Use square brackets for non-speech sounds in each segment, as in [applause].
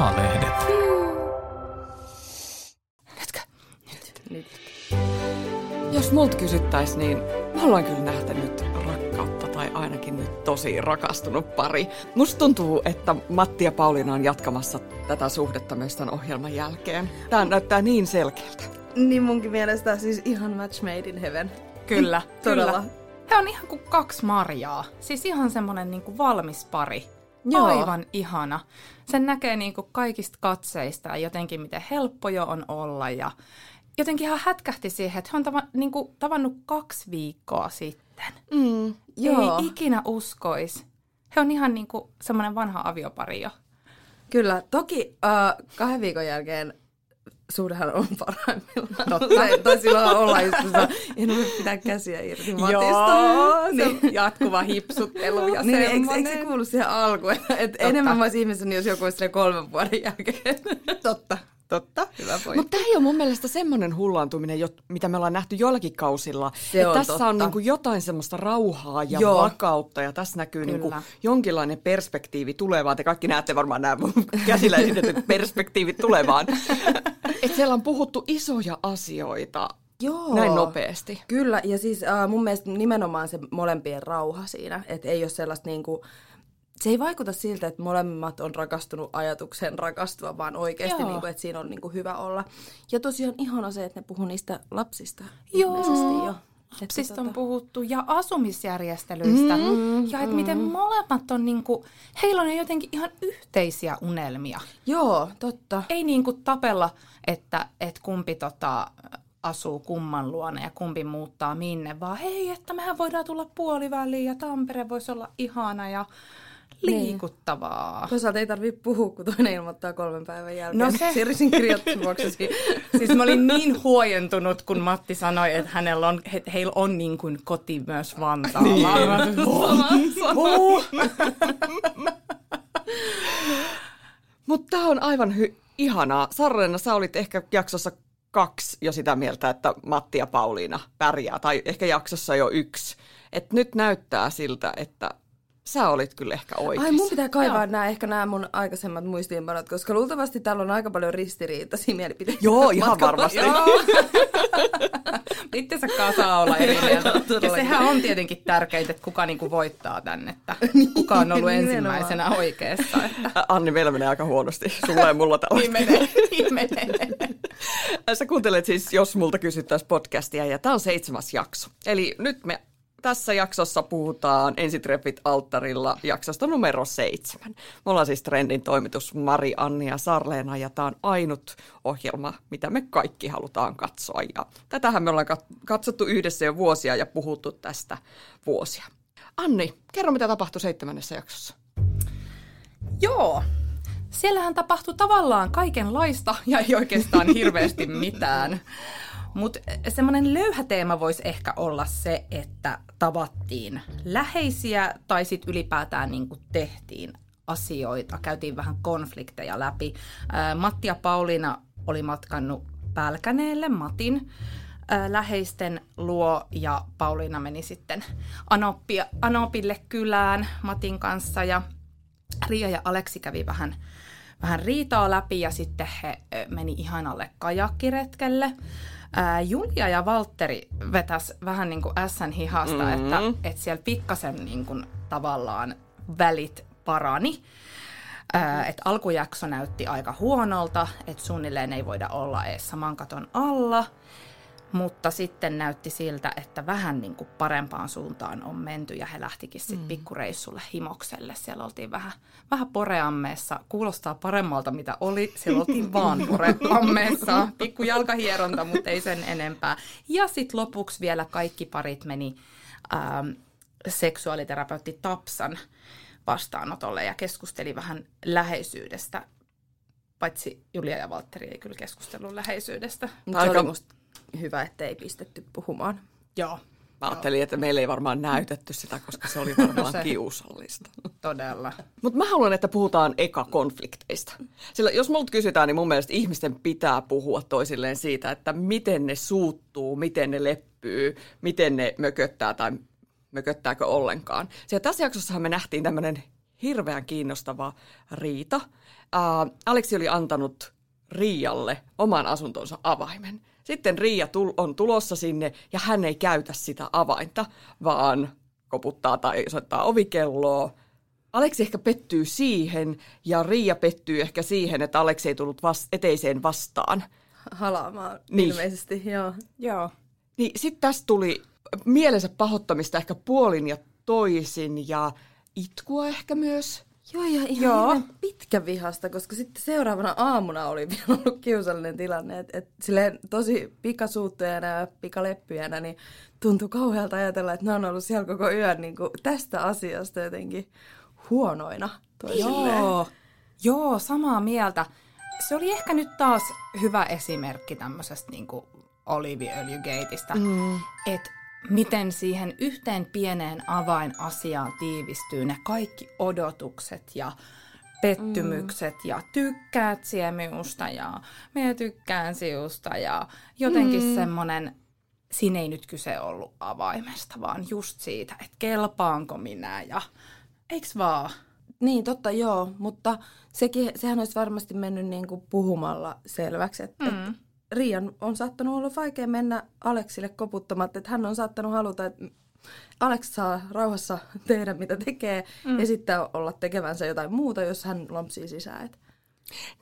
A-lehdet. Nytkö? Nyt. Nyt. Jos multa kysyttäisiin, niin mä ollaan kyllä nähtänyt rakkautta tai ainakin nyt tosi rakastunut pari. Musta tuntuu, että Matti ja Pauliina on jatkamassa tätä suhdetta myös tämän ohjelman jälkeen. Tää näyttää niin selkeältä. Niin munkin mielestä siis ihan match made in heaven. Kyllä, [laughs] Todella. kyllä. He on ihan kuin kaksi marjaa. Siis ihan semmonen niin kuin valmis pari. Joo. Aivan ihana. Sen näkee niin kuin kaikista katseista ja jotenkin miten helppo jo on olla. Ja jotenkin ihan hätkähti siihen, että he on tava, niin kuin, tavannut kaksi viikkoa sitten. Mm. Joo. Ei ikinä uskois. He on ihan niin kuin semmoinen vanha aviopari jo. Kyllä, toki uh, kahden viikon jälkeen suhdehan on parhaimmillaan. Totta. Tai, silloin ollaan just tuossa, en voi pitää käsiä irti Matista. niin. jatkuva hipsuttelu ja Niin, eikö, eikö se kuulu siihen alkuun? Et enemmän mä olisin ihmeessä, jos joku olisi kolmen vuoden jälkeen. Totta, totta. Hyvä pointti. Mutta tämä ei ole mun mielestä semmoinen hullaantuminen, mitä me ollaan nähty joillakin kausilla. Se on tässä totta. on niinku jotain semmoista rauhaa ja Joo. vakautta ja tässä näkyy niinku Kyllä. jonkinlainen perspektiivi tulevaan. Te kaikki näette varmaan nämä mun [laughs] käsillä esitetyt perspektiivit tulevaan. [laughs] Et siellä on puhuttu isoja asioita Joo. näin nopeasti. Kyllä, ja siis äh, mun mielestä nimenomaan se molempien rauha siinä, että ei ole sellaista niinku, se ei vaikuta siltä, että molemmat on rakastunut ajatukseen rakastua, vaan oikeasti, Joo. niinku, että siinä on niinku hyvä olla. Ja tosiaan ihana se, että ne puhuu niistä lapsista Joo. ilmeisesti jo. Lapsista tota- on puhuttu ja asumisjärjestelyistä. Mm, ja että miten molemmat on niinku, heillä on jotenkin ihan yhteisiä unelmia. Joo, totta. Ei niinku tapella, että, että kumpi tota, asuu kumman luona ja kumpi muuttaa minne, vaan hei, että mehän voidaan tulla puoliväliin ja Tampere voisi olla ihana ja liikuttavaa. Toisaalta ei tarvitse puhua, kun toinen ilmoittaa kolmen päivän jälkeen. No se- Sirisin kirjoitusboksesi. [laughs] Siis mä olin niin huojentunut, kun Matti sanoi, että hänellä on, he, heillä on niin kuin koti myös Vantaalla. Niin. Oh. Mutta tämä on aivan hy- ihanaa. Sarreena, sä olit ehkä jaksossa kaksi jo sitä mieltä, että Matti ja Pauliina pärjää, tai ehkä jaksossa jo yksi. Et nyt näyttää siltä, että sä olit kyllä ehkä oikeassa. Ai mun pitää kaivaa nämä, ehkä nämä mun aikaisemmat muistiinpanot, koska luultavasti täällä on aika paljon ristiriitaisia mielipiteitä. Joo, ihan matkalla. varmasti. Joo. [laughs] Itsensä kanssa saa olla eri mieltä. Ja sehän on tietenkin tärkeintä, että kuka niinku voittaa tänne, että [laughs] kuka on ollut ensimmäisenä oikeassa. Että. Anni, meillä menee aika huonosti. Sulla ja mulla tällä Niin menee, niin menee. Sä kuuntelet siis, jos multa kysyttäisiin podcastia, ja tämä on seitsemäs jakso. Eli nyt me tässä jaksossa puhutaan ensitreffit alttarilla jaksosta numero seitsemän. Me ollaan siis Trendin toimitus Mari, Anni ja Sarleena, ja tämä on ainut ohjelma, mitä me kaikki halutaan katsoa. Ja tätähän me ollaan kat- katsottu yhdessä jo vuosia ja puhuttu tästä vuosia. Anni, kerro mitä tapahtui seitsemännessä jaksossa. Joo. Siellähän tapahtui tavallaan kaikenlaista ja ei oikeastaan hirveästi mitään. Mutta semmoinen löyhä teema voisi ehkä olla se, että tavattiin läheisiä tai sitten ylipäätään niin tehtiin asioita, käytiin vähän konflikteja läpi. Matti ja Pauliina oli matkannut Pälkäneelle, Matin läheisten luo ja Pauliina meni sitten Anoppia, Anopille kylään Matin kanssa ja Ria ja Aleksi kävi vähän, vähän riitaa läpi ja sitten he meni ihanalle kajakkiretkelle. Ää, Julia ja Valtteri vetäs vähän niin kuin ässän hihasta, mm-hmm. että, että siellä pikkasen niin kuin tavallaan välit parani. Ää, että alkujakso näytti aika huonolta, että suunnilleen ei voida olla edes saman katon alla. Mutta sitten näytti siltä, että vähän niin kuin parempaan suuntaan on menty ja he lähtikin sitten mm. pikkureissulle himokselle. Siellä oltiin vähän, vähän poreammeessa. Kuulostaa paremmalta mitä oli. Siellä oltiin [laughs] vaan poreammeessa. Pikku jalkahieronta, mutta ei sen enempää. Ja sitten lopuksi vielä kaikki parit meni ähm, seksuaaliterapeutti Tapsan vastaanotolle ja keskusteli vähän läheisyydestä. Paitsi Julia ja Valtteri ei kyllä keskustellut läheisyydestä. Aika- se oli musta hyvä, että ei pistetty puhumaan. Joo, Mä ajattelin, että meillä ei varmaan näytetty sitä, koska se oli [laughs] varmaan se. kiusallista. todella. Mutta mä haluan, että puhutaan eka konflikteista. Sillä jos multa kysytään, niin mun mielestä ihmisten pitää puhua toisilleen siitä, että miten ne suuttuu, miten ne leppyy, miten ne mököttää tai mököttääkö ollenkaan. Siellä tässä jaksossahan me nähtiin tämmöinen hirveän kiinnostava riita. Ää, Aleksi oli antanut Riialle oman asuntonsa avaimen. Sitten Riia tul- on tulossa sinne ja hän ei käytä sitä avainta, vaan koputtaa tai soittaa ovikelloa. Aleksi ehkä pettyy siihen ja Riia pettyy ehkä siihen, että Aleksi ei tullut vas- eteiseen vastaan. Halaamaan Niin. ilmeisesti, joo. Joo. Niin sitten tästä tuli mielensä pahoittamista ehkä puolin ja toisin ja itkua ehkä myös. Joo, ja ihan Joo. Pitkä vihasta, koska sitten seuraavana aamuna oli [laughs] vielä ollut kiusallinen tilanne, että et silleen tosi pikasuuttajana ja pikaleppyjänä, niin tuntui kauhealta ajatella, että ne on ollut siellä koko yön niin kuin tästä asiasta jotenkin huonoina toisilleen. Joo, joo, samaa mieltä. Se oli ehkä nyt taas hyvä esimerkki tämmöisestä niin oliiviöljygeitistä, mm. että miten siihen yhteen pieneen avainasiaan tiivistyy ne kaikki odotukset ja pettymykset mm. ja tykkäät siemusta ja minä tykkään siusta ja jotenkin mm. semmoinen, siinä ei nyt kyse ollut avaimesta, vaan just siitä, että kelpaanko minä ja eiks vaan? Niin, totta joo, mutta sekin, sehän olisi varmasti mennyt niin kuin puhumalla selväksi, että mm. Riian on saattanut olla vaikea mennä Aleksille koputtamatta, että hän on saattanut haluta, että Alex saa rauhassa [laughs] tehdä mitä tekee mm. ja sitten olla tekevänsä jotain muuta, jos hän lompsii sisään. Et.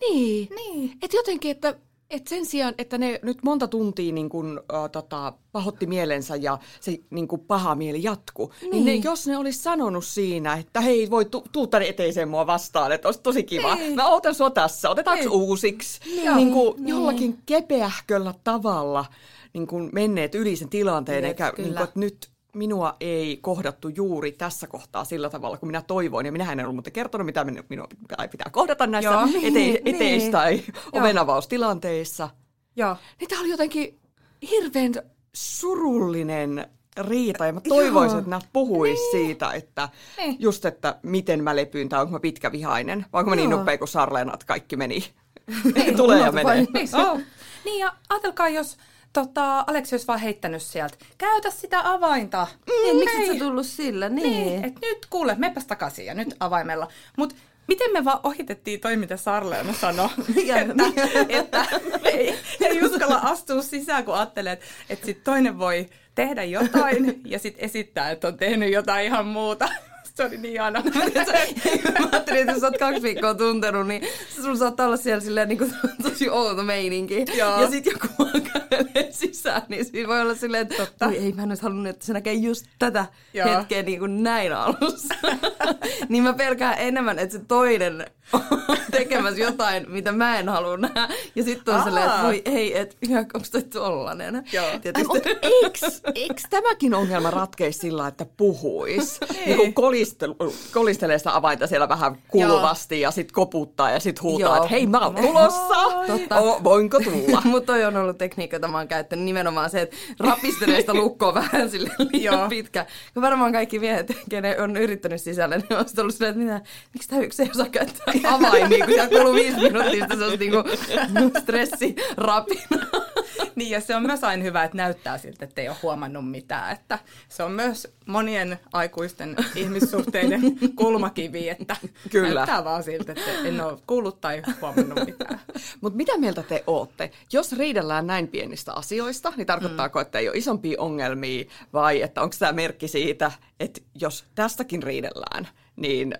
Niin. Niin. Et jotenkin, että et sen sijaan, että ne nyt monta tuntia niin kun, äh, tota, pahotti mielensä ja se niin kun, paha mieli jatku, niin. niin ne, jos ne olisi sanonut siinä, että hei, voi tu- tuu tänne eteiseen mua vastaan, että olisi tosi kiva. Niin. Mä otan sua tässä, otetaanko Niin. uusiksi? Niin. Niin kun, Niin. jollakin kepeähköllä tavalla niin kun menneet yli sen tilanteen, Jep, eikä kyllä. niin kun, että nyt minua ei kohdattu juuri tässä kohtaa sillä tavalla, kun minä toivoin. Ja minähän en ollut muuten kertonut, mitä minu- minua pitää- kohdata näissä Joo. ete- Niin, eteis- niin. tai ovenavaustilanteissa. Joo. Niin tämä oli jotenkin hirveän surullinen riita ja mä toivoisin, Joo. että nämä puhuis siitä, että Niin. just, että miten mä lepyin tai onko mä pitkävihainen, vai onko mä niin nopea kuin Sarleena, että kaikki meni. [laughs] Tulee ja menee. Niin, [laughs] oh. niin ja ajatelkaa, jos tota, Aleksi olisi vaan heittänyt sieltä, käytä sitä avainta. Niin, miksi Hei. sä tullut sillä? Niin. Niin, et nyt kuule, mepäs takaisin ja nyt avaimella. Mutta miten me vaan ohitettiin toi, mitä Sarleena sanoi, [laughs] että, että ei, ei uskalla astua sisään, kun ajattelee, että, että sit toinen voi tehdä jotain ja sitten esittää, että on tehnyt jotain ihan muuta. Se oli niin ihana. [laughs] Mä ajattelin, että jos sä oot kaksi viikkoa tuntenut, niin sulla saattaa olla siellä silleen niin kuin, [laughs] tosi outo meininki. Joo. Ja sit joku vaan kävelee sisään, niin siinä voi olla silleen, että Totta. Oi, ei mä en olisi halunnut, että se näkee just tätä Joo. hetkeä niin kuin näin alussa. [laughs] niin mä pelkään enemmän, että se toinen [laughs] tekemässä jotain, mitä mä en halua nähdä. Ja sitten on silleen, että voi ei, että onko toi tollanen? Joo. Mutta eiks tämäkin ongelma ratkeisi sillä, että puhuis? [laughs] niin kuin kolistelu, kolistelee sitä avainta siellä vähän kuuluvasti ja sitten koputtaa ja sitten huutaa, Joo. että hei mä oon tulossa, Totta. o, voinko tulla? [laughs] Mutta toi on ollut tekniikka, jota mä oon käyttänyt nimenomaan se, että rapistelee sitä lukkoa vähän sille liian pitkä. Kun varmaan kaikki miehet, kenen on yrittänyt sisälle, niin on ollut silleen, että mitä, miksi tämä yksi ei osaa käyttää avain, niin kun siellä kuluu viisi minuuttia, se on niinku stressirapina. Niin, ja se on myös aina hyvä, että näyttää siltä, että ei ole huomannut mitään. Että se on myös monien aikuisten ihmissuhteiden kulmakivi, että Kyllä. näyttää vaan siltä, että en ole kuullut tai huomannut mitään. Mutta mitä mieltä te ootte? Jos riidellään näin pienistä asioista, niin tarkoittaako, että ei ole isompia ongelmia vai että onko tämä merkki siitä, että jos tästäkin riidellään, niin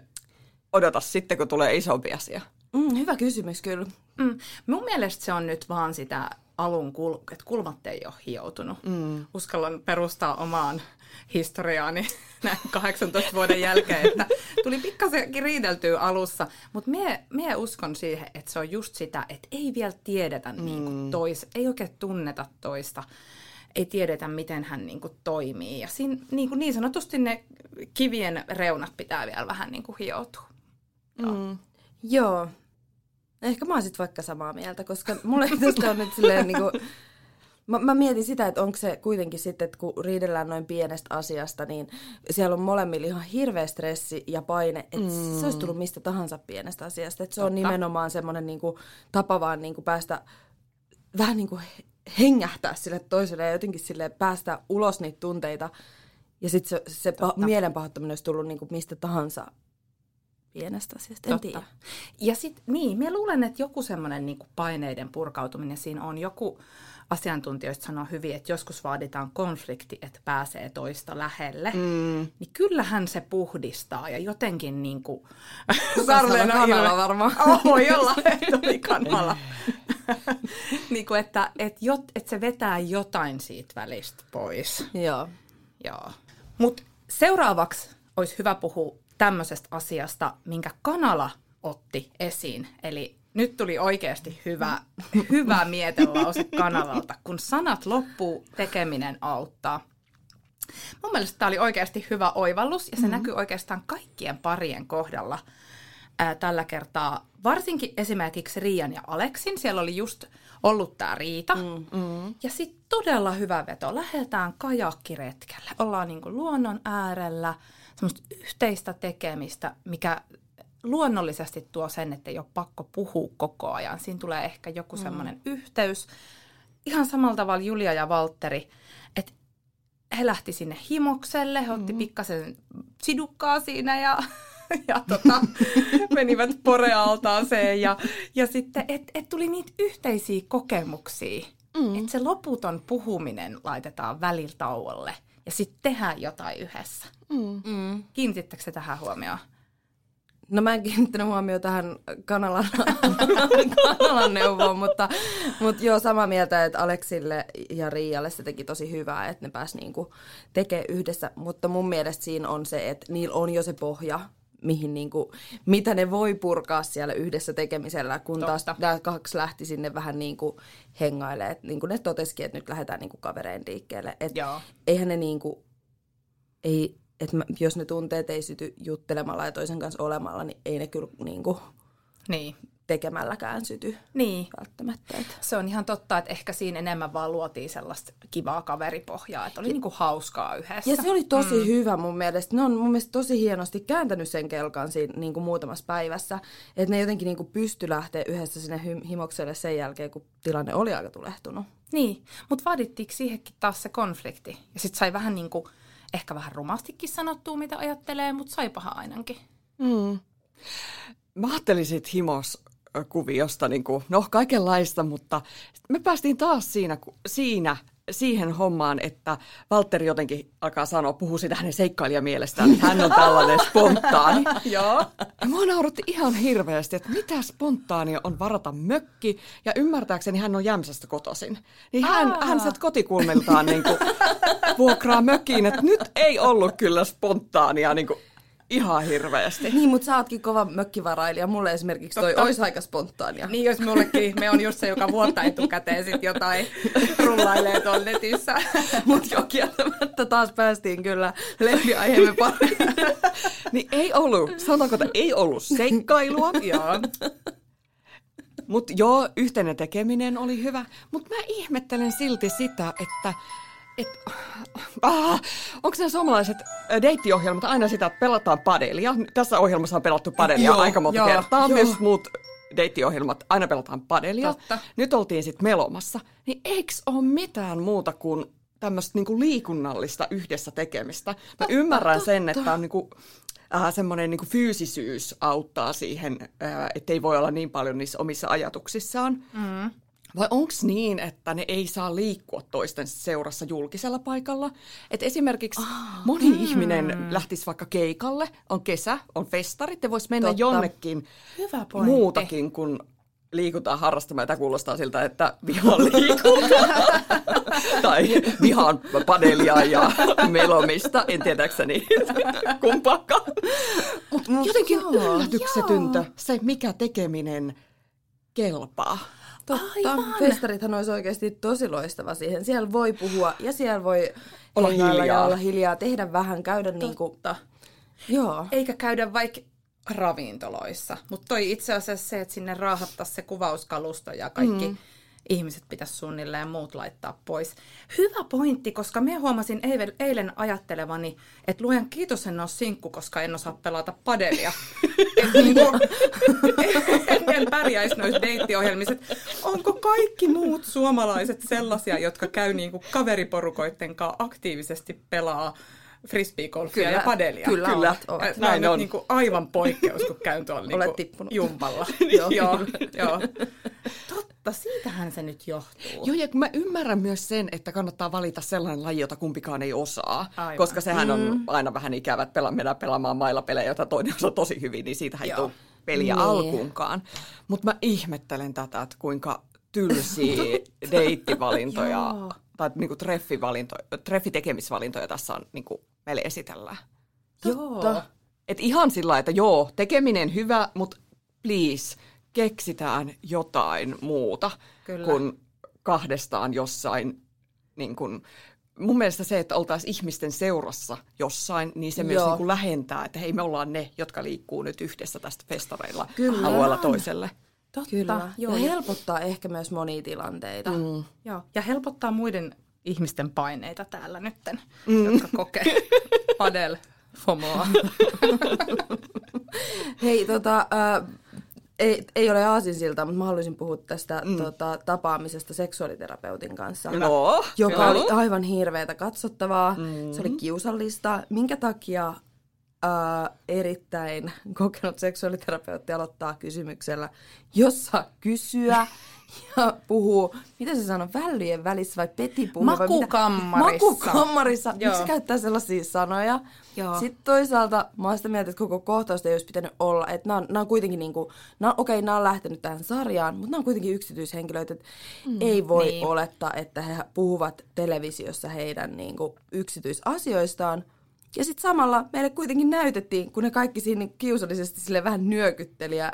odota sitten, kun tulee isompi asia? Mm, hyvä kysymys kyllä. Mm. Mun mielestä se on nyt vaan sitä alun, kul- että kulmat ei ole hioutunut. Mm. Uskallan perustaa omaan historiaani [laughs] näin 18 vuoden jälkeen, että tuli pikkasenkin riideltyä alussa, mutta mie, mie uskon siihen, että se on just sitä, että ei vielä tiedetä mm. niin kuin tois, ei oikein tunneta toista, ei tiedetä, miten hän niin kuin toimii. Ja siinä, niin, kuin niin sanotusti ne kivien reunat pitää vielä vähän niin kuin hioutua. Mm. Joo. Ehkä mä oon sit vaikka samaa mieltä, koska mulle [laughs] tästä on nyt silleen niinku... Mä, mä mietin sitä, että onko se kuitenkin sitten, että kun riidellään noin pienestä asiasta, niin siellä on molemmilla ihan hirveä stressi ja paine, että mm. se olisi tullut mistä tahansa pienestä asiasta. Että se on Totta. nimenomaan semmoinen niinku tapa vaan niinku päästä vähän niin kuin hengähtää sille toiselle ja jotenkin sille päästä ulos niitä tunteita. Ja sitten se, se pa- mielenpahoittaminen olisi tullut niinku mistä tahansa pienestä asiasta, en tiedä. Ja sitten niin, mä luulen, että joku semmoinen niin paineiden purkautuminen siinä on. Joku asiantuntijoista sanoo hyvin, että joskus vaaditaan konflikti, että pääsee toista lähelle. Mm. Niin kyllähän se puhdistaa ja jotenkin niin kuin... Sarleena kanalla varmaan. Oh, voi olla, että oli kanalla. [laughs] niin kuin, että, että, jot, että se vetää jotain siitä välistä pois. Joo. Joo. Mutta seuraavaksi olisi hyvä puhua tämmöisestä asiasta, minkä kanala otti esiin. Eli nyt tuli oikeasti hyvä, [laughs] hyvä mietelause kanavalta. Kun sanat loppuu, tekeminen auttaa. Mun mielestä tämä oli oikeasti hyvä oivallus ja se mm-hmm. näkyy oikeastaan kaikkien parien kohdalla ää, tällä kertaa. Varsinkin esimerkiksi Rian ja Aleksin. Siellä oli just ollut tämä riita. Mm-hmm. Ja sitten todella hyvä veto. Lähdetään kajakkiretkelle. Ollaan niinku luonnon äärellä. Semmoista yhteistä tekemistä, mikä luonnollisesti tuo sen, että ei ole pakko puhua koko ajan. Siinä tulee ehkä joku mm. semmoinen yhteys. Ihan samalla tavalla Julia ja Valtteri, että he lähti sinne himokselle, he otti mm. pikkasen sidukkaa siinä ja, ja tota, [laughs] menivät porealtaaseen. Ja, ja sitten, että et tuli niitä yhteisiä kokemuksia. Mm. Että se loputon puhuminen laitetaan välillä tauolle ja sitten tehdään jotain yhdessä. Mm. Mm. Kiinnitittekö se tähän huomioon? No mä en kiinnittänyt huomioon tähän kanalan, [laughs] kanalan neuvoon, mutta, mutta joo, samaa mieltä, että Aleksille ja Riialle se teki tosi hyvää, että ne pääsi niinku tekemään yhdessä. Mutta mun mielestä siinä on se, että niillä on jo se pohja, mihin niinku, mitä ne voi purkaa siellä yhdessä tekemisellä, kun Totta. taas nämä kaksi lähti sinne vähän niinku hengailemaan. Niin kuin ne totesikin, että nyt lähdetään niinku kavereen liikkeelle. Et eihän ne niinku, ei, että jos ne tunteet ei syty juttelemalla ja toisen kanssa olemalla, niin ei ne kyllä niin kuin niin. tekemälläkään syty niin. välttämättä. Että. Se on ihan totta, että ehkä siinä enemmän vaan luotiin sellaista kivaa kaveripohjaa, että oli ja, niin kuin hauskaa yhdessä. Ja se oli tosi mm. hyvä mun mielestä. Ne on mun mielestä tosi hienosti kääntänyt sen kelkan siinä niin kuin muutamassa päivässä, että ne jotenkin niin kuin pysty lähteä yhdessä sinne himokselle sen jälkeen, kun tilanne oli aika tulehtunut. Niin, mutta vaadittiinko siihenkin taas se konflikti? Ja sitten sai vähän niin kuin ehkä vähän rumastikin sanottua, mitä ajattelee, mutta saipahan ainakin. Mm. Mä ajattelin siitä himoskuviosta, niin kuin, no kaikenlaista, mutta me päästiin taas siinä, siinä siihen hommaan, että Valtteri jotenkin alkaa sanoa, puhuu sitä hänen seikkailijamielestään, että hän on tällainen spontaani. [laughs] Joo. Ja mua naurutti ihan hirveästi, että mitä spontaania on varata mökki, ja ymmärtääkseni hän on Jämsästä kotoisin. Niin hän, hän sieltä kotikulmiltaan niin kuin, vuokraa mökkiin, että nyt ei ollut kyllä spontaania niin kuin, ihan hirveästi. Niin, mutta sä ootkin kova mökkivarailija. Mulle esimerkiksi toi Totta. olisi aika spontaania. Niin, jos mullekin. Me on just se, joka vuotta etukäteen sit jotain rullailee tuolla netissä. mutta jo kieltämättä taas päästiin kyllä lempiaiheemme pariin. niin ei ollut, sanotaanko, että ei ollut seikkailua. joo. Mutta joo, yhteinen tekeminen oli hyvä. Mutta mä ihmettelen silti sitä, että et, [laughs] ah, onko nämä suomalaiset deittiohjelmat aina sitä, että pelataan padelia? Tässä ohjelmassa on pelattu padelia joo, aika monta joo, kertaa. Joo. Myös muut deittiohjelmat aina pelataan padelia. Totta. Nyt oltiin sitten melomassa. Niin eikö ole mitään muuta kuin tämmöistä niinku liikunnallista yhdessä tekemistä? Mä totta, ymmärrän totta. sen, että on niinku, äh, semmoinen niinku fyysisyys auttaa siihen, äh, että ei voi olla niin paljon niissä omissa ajatuksissaan. Mm. Vai onko niin, että ne ei saa liikkua toisten seurassa julkisella paikalla? Et esimerkiksi oh, moni mm. ihminen lähtisi vaikka keikalle, on kesä, on festarit, ja voisi mennä Totta. jonnekin Hyvä muutakin kuin liikutaan harrastamaan. Tämä kuulostaa siltä, että vihaan liikuntaa. [laughs] tai vihaan panelia ja melomista. En tiedäkseni kumpaakaan. Mutta jotenkin joo, yllätyksetyntä joo. se, mikä tekeminen kelpaa. Totta. Aivan. Festarithan olisi oikeasti tosi loistava siihen. Siellä voi puhua ja siellä voi olla hiljaa. ja olla hiljaa, tehdä vähän, käydä Totta. niin kuin... Joo. Eikä käydä vaikka ravintoloissa. Mutta toi itse asiassa se, että sinne raahattaisiin se kuvauskalusto ja kaikki mm ihmiset pitäisi suunnilleen muut laittaa pois. Hyvä pointti, koska me huomasin eilen ajattelevani, että luojan kiitos en ole sinkku, koska en osaa pelata padelia. [laughs] niin [laughs] en, en pärjäisi noissa deittiohjelmissa. Onko kaikki muut suomalaiset sellaisia, jotka käy niin kuin kaveriporukoitten kanssa aktiivisesti pelaa frisbeegolfia Kyllä, ja padelia. kyllä Kyllä. ovat, ovat. Äh, Nämä Näin on, nyt niinku aivan poikkeus, kun käyn tuolla Olet niinku tippunut. jumpalla. [laughs] Joo. joo, joo. Totta, siitähän se nyt johtuu. Joo, ja mä ymmärrän myös sen, että kannattaa valita sellainen laji, jota kumpikaan ei osaa. Aivan. Koska sehän on aina vähän ikävä, että pela, mennään pelaamaan mailapelejä, joita toinen osaa tosi hyvin, niin siitähän ei Joo. tule peliä Niin. alkuunkaan. Mutta mä ihmettelen tätä, että kuinka tylsiä [laughs] deittivalintoja tai niinku treffivalintoja, treffitekemisvalintoja tässä on niinku meille esitellään. Joo. Et ihan sillä että joo, tekeminen hyvä, mutta please, keksitään jotain muuta Kyllä. kuin kahdestaan jossain. Niin kun, mun mielestä se, että oltaisiin ihmisten seurassa jossain, niin se myös Joo. niin kuin lähentää, että hei me ollaan ne, jotka liikkuu nyt yhdessä tästä festareilla Kyllä. alueella toiselle. Totta, Kyllä. joo. ja Ja, helpottaa ehkä myös monia tilanteita. Mm. joo. ja helpottaa muiden ihmisten paineita täällä nytten, mm. jotka kokee padel FOMOa. [laughs] Hei, tota, äh, ei, ei ole aasinsilta, mutta mä haluaisin puhua tästä mm. tota, tapaamisesta seksuaaliterapeutin kanssa. No, joka joo. oli aivan hirveätä katsottavaa. Mm. Se oli kiusallista. Minkä takia ää, erittäin kokenut seksuaaliterapeutti aloittaa kysymyksellä, jossa kysyä [laughs] ja puhuu, mitä se sanoo, vällyjen välissä vai petipuhu? vai mitä? Makukammarissa. Makukammarissa. Joo. Miksi käyttää sellaisia sanoja? Joo. Sitten toisaalta mä oon sitä mieltä, että koko kohtausta ei olisi pitänyt olla. Että nämä on, nämä on kuitenkin niin kuin, nämä, okei, nämä on lähtenyt tähän sarjaan, mutta nämä on kuitenkin yksityishenkilöitä. Että mm, ei voi niin. olettaa, että he puhuvat televisiossa heidän niin kuin, yksityisasioistaan. Ja sitten samalla meille kuitenkin näytettiin, kun ne kaikki siinä kiusallisesti sille vähän nyökytteli ja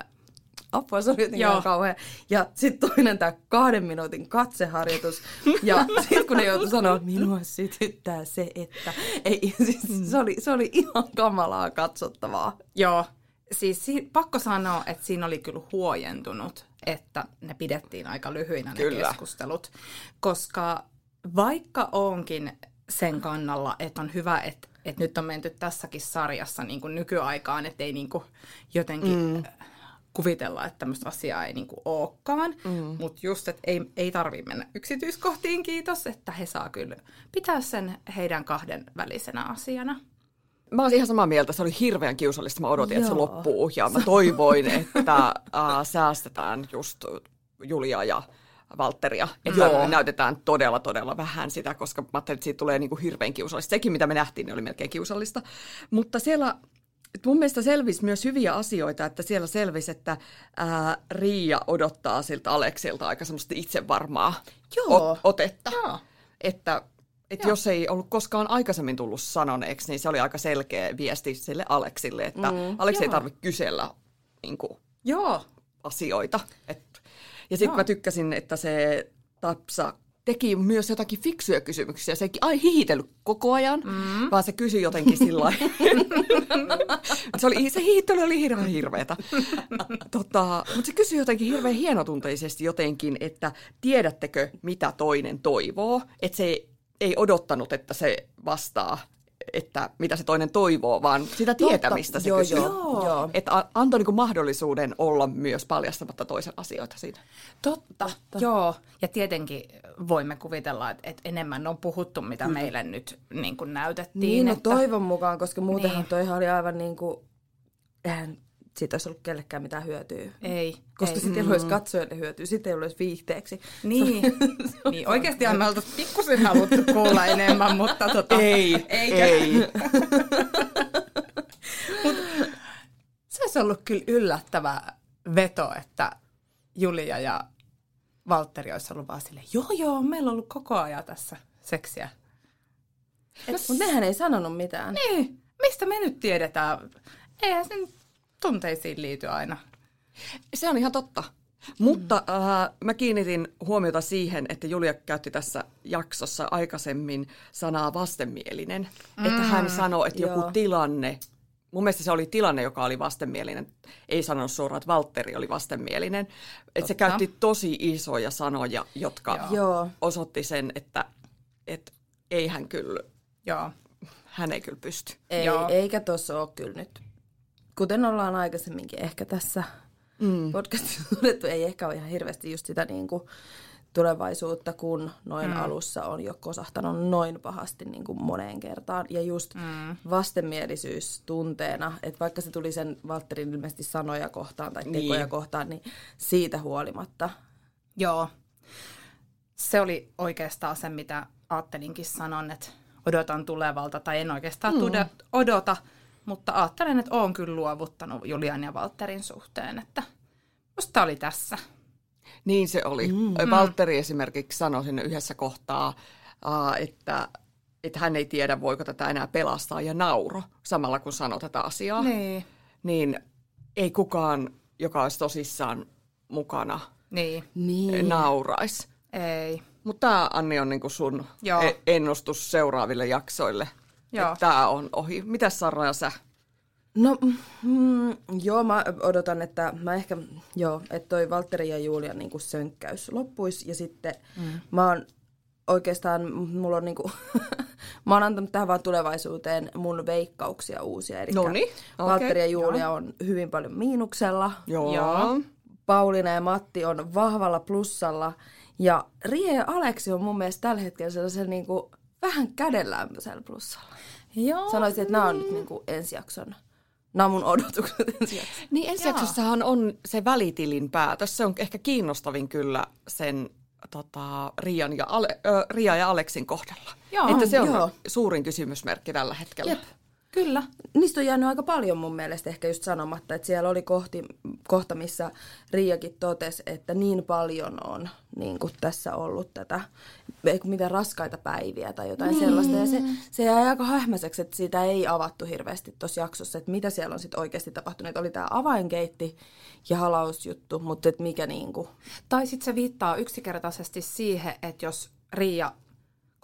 apua, se oli jotenkin Joo. ihan kauhea. Ja sitten toinen tämä kahden minuutin katseharjoitus. Ja [laughs] sitten kun ne joutui sanoa, minua sytyttää se, että... Ei, siis se, oli, se oli ihan kamalaa katsottavaa. Joo, siis si- pakko sanoa, että siinä oli kyllä huojentunut, että ne pidettiin aika lyhyinä ne Kyllä. keskustelut, koska vaikka onkin sen kannalla, että on hyvä, että, että nyt on menty tässäkin sarjassa niin kuin nykyaikaan, että ei niin kuin jotenkin mm. Kuvitella, että tämmöistä asiaa ei niin kuin olekaan, mm. mutta just, että ei, ei tarvitse mennä yksityiskohtiin, kiitos, että he saa kyllä pitää sen heidän kahden välisenä asiana. Mä oon ihan samaa mieltä. Se oli hirveän kiusallista. Mä odotin, että se Joo. loppuu. Ja mä toivoin, että äh, säästetään just Julia ja Valtteria. Että Joo. näytetään todella, todella vähän sitä, koska mä ajattelin, että siitä tulee niinku hirveän kiusallista. Sekin, mitä me nähtiin, niin oli melkein kiusallista. Mutta siellä et mun mielestä selvisi myös hyviä asioita, että siellä selvisi, että ää, Riia odottaa siltä Aleksilta aika semmoista itsevarmaa Joo. ot- otetta. Joo. Että, että jos ei ollut koskaan aikaisemmin tullut sanoneeksi, niin se oli aika selkeä viesti sille Aleksille, että mm, Aleksi ei joo. tarvitse kysellä niin kuin, Joo, asioita. Et, ja sitten mä tykkäsin, että se Tapsa teki myös jotakin fiksuja kysymyksiä. Se ei ai hihitellyt koko ajan, mm. vaan se kysyi jotenkin sillä [laughs] se, oli, se hihittely oli hirveän hirveetä. tota, mutta se kysyi jotenkin hirveän hienotunteisesti jotenkin, että tiedättekö, mitä toinen toivoo. Että se ei, ei odottanut, että se vastaa että mitä se toinen toivoo, vaan sitä tietämistä se Joo, kysyy. joo, joo. Että antoi niinku mahdollisuuden olla myös paljastamatta toisen asioita siitä. Totta, Totta, joo. Ja tietenkin voimme kuvitella, että, että enemmän on puhuttu, mitä meille nyt niin kuin näytettiin. Niin, no että, toivon mukaan, koska muutenhan Niin. toihan oli aivan niin kuin, eihän siitä olisi ollut kellekään mitään hyötyä. Ei, Koska sitten ei olisi katsojille hyötyä, sitten ei olisi viihteeksi. Niin, [laughs] niin oikeasti me oltaisiin pikkusen haluttu kuulla [laughs] enemmän, mutta tota, Ei, eikä. ei. [laughs] Se olisi ollut kyllä yllättävä veto, että Julia ja Valtteri olisi ollut vaan silleen, joo joo, meillä on ollut koko ajan tässä seksiä. Mutta nehän ei sanonut mitään. Niin, mistä me nyt tiedetään? Eihän sen tunteisiin liity aina. Se on ihan totta. Mutta äh, mä kiinnitin huomiota siihen, että Julia käytti tässä jaksossa aikaisemmin sanaa vastenmielinen. Mm, että hän sanoi, että joku joo. tilanne, mun mielestä se oli tilanne, joka oli vastenmielinen. Ei sanonut suoraan, että Valtteri oli vastenmielinen. Että se käytti tosi isoja sanoja, jotka Joo. osoitti sen, että, että ei hän kyllä, Joo. hän ei kyllä pysty. Ei, Joo. eikä tuossa ole kyllä nyt. Kuten ollaan aikaisemminkin ehkä tässä mm. podcastissa [laughs] todettu, ei ehkä ole ihan hirveästi just sitä niin kuin tulevaisuutta, kun noin mm. alussa on jo kosahtanut noin pahasti niin kuin moneen kertaan. Ja just mm. vastenmielisyys tunteena, että vaikka se tuli sen Valtterin ilmeisesti sanoja kohtaan tai tekoja niin. kohtaan, niin siitä huolimatta. Joo. Se oli oikeastaan se, mitä ajattelinkin sanon, että odotan tulevalta, tai en oikeastaan mm. odota, mutta ajattelen, että olen kyllä luovuttanut Julian ja Valterin suhteen, että musta oli tässä. Niin se oli. Mm. Valtteri esimerkiksi sanoi sinne yhdessä kohtaa, että, että hän ei tiedä, voiko tätä enää pelastaa, ja nauro samalla kun sanoi tätä asiaa. Niin. Niin ei kukaan, joka olisi tosissaan mukana, niin. niin. nauraisi. Ei. Mutta tämä, Anni, on niinku sun Joo. E- ennustus seuraaville jaksoille. Joo. Tämä on ohi. Mitäs Sarra ja sä? No, mm, joo, mä odotan, että mä ehkä, joo, että toi Valtteri ja Julian niin sönkkäys loppuisi. Ja sitten mm. mä oon oikeastaan, mulla on niinku, [laughs] mä oon antanut tähän vaan tulevaisuuteen mun veikkauksia uusia. Eli Noniin, okay, Valtteri ja Julia joo. on hyvin paljon miinuksella. Joo. joo. Pauliina ja Matti on vahvalla plussalla. Ja Rie ja Aleksi on mun mielestä tällä hetkellä sellaisen niinku, vähän kädenlämpöisellä plussalla. Joo. Sanoisin, että nämä on nyt niinku ensi jakson Nämä on mun odotukset ensi jaksossa. Niin ensi jaksossahan on se välitilin päätös. Se on ehkä kiinnostavin kyllä sen tota, Rian ja Ale, äh, Ria ja Aleksin kohdalla. Joo, että se on joo. suurin kysymysmerkki tällä hetkellä. Jep. Kyllä. Niistä on jäänyt aika paljon mun mielestä ehkä just sanomatta, että siellä oli kohti, kohta, missä Riakin totesi, että niin paljon on niin kuin tässä ollut tätä, mitä raskaita päiviä tai jotain niin. sellaista. Ja se, se jäi aika hähmäiseksi, että siitä ei avattu hirveästi tuossa jaksossa, että mitä siellä on sitten oikeasti tapahtunut. Että oli tämä avainkeitti ja halausjuttu, mutta että mikä niin kuin... Tai sitten se viittaa yksinkertaisesti siihen, että jos Riia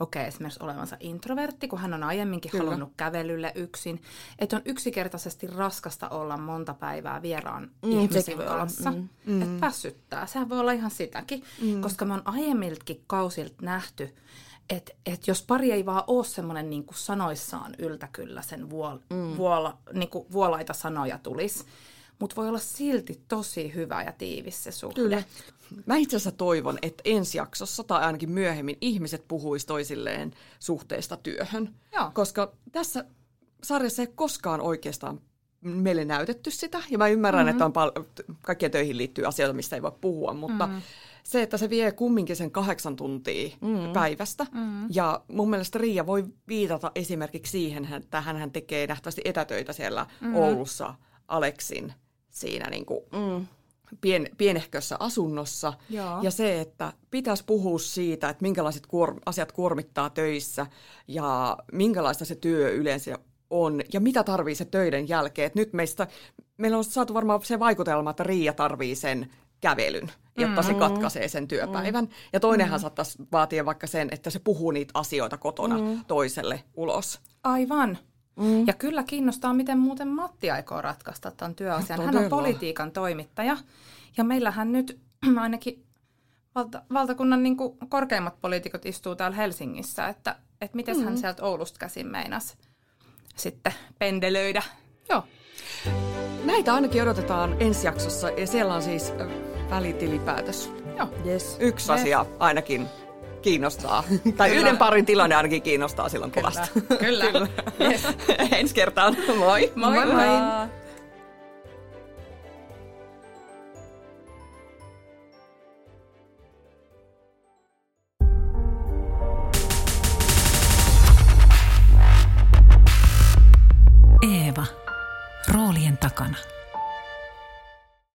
kokee esimerkiksi olevansa introvertti, kun hän on aiemminkin Kyllä. halunnut kävelylle yksin. Että on yksinkertaisesti raskasta olla monta päivää vieraan mm, ihmisen kanssa. Mm, mm. Että väsyttää. Sehän voi olla ihan sitäkin, mm. koska me on aiemmiltakin kausilta nähty, että et jos pari ei vaan ole semmoinen niin sanoissaan yltäkyllä sen vuol, mm. vuola, niin kuin vuolaita sanoja tulisi, mutta voi olla silti tosi hyvä ja tiivis se suhde. Kyllä. Mä itse asiassa toivon, että ensi jaksossa tai ainakin myöhemmin ihmiset puhuisi toisilleen suhteesta työhön. Joo. Koska tässä sarjassa ei koskaan oikeastaan meille näytetty sitä. Ja mä ymmärrän, mm-hmm. että on pal- kaikkien töihin liittyy asioita, mistä ei voi puhua, mutta mm-hmm. se, että se vie kumminkin sen kahdeksan tuntia mm-hmm. päivästä. Mm-hmm. Ja mun mielestä Riia voi viitata esimerkiksi siihen, että hän tekee nähtävästi etätöitä siellä mm-hmm. Oulussa Aleksin siinä niin kuin, mm pien, pienehkössä asunnossa. Joo. Ja se, että pitäisi puhua siitä, että minkälaiset kuor- asiat kuormittaa töissä ja minkälaista se työ yleensä on ja mitä tarvii se töiden jälkeen. Et nyt meistä, meillä on saatu varmaan se vaikutelma, että Riia tarvii sen kävelyn, jotta mm-hmm. se katkaisee sen työpäivän. Mm-hmm. Ja toinenhan mm-hmm. saattaisi vaatia vaikka sen, että se puhuu niitä asioita kotona mm-hmm. toiselle ulos. Aivan. Mm. Ja kyllä kiinnostaa, miten muuten Matti aikoo ratkaista tämän työasian. Hän on politiikan toimittaja ja meillähän nyt [clears throat] ainakin valta, valtakunnan niin kuin korkeimmat poliitikot istuu täällä Helsingissä, että, että miten mm. hän sieltä Oulusta käsin meinas sitten pendelöidä. Joo. Näitä ainakin odotetaan ensi jaksossa ja siellä on siis välitilipäätös. Joo. Yes. Yksi yes. asia ainakin kiinnostaa. [laughs] tai Kyllä. yhden parin tilanne ainakin kiinnostaa silloin Kyllä. Kyllä. [laughs] Kyllä. Yes. [laughs] Ensi kertaan. Moi. Moi moi. moi.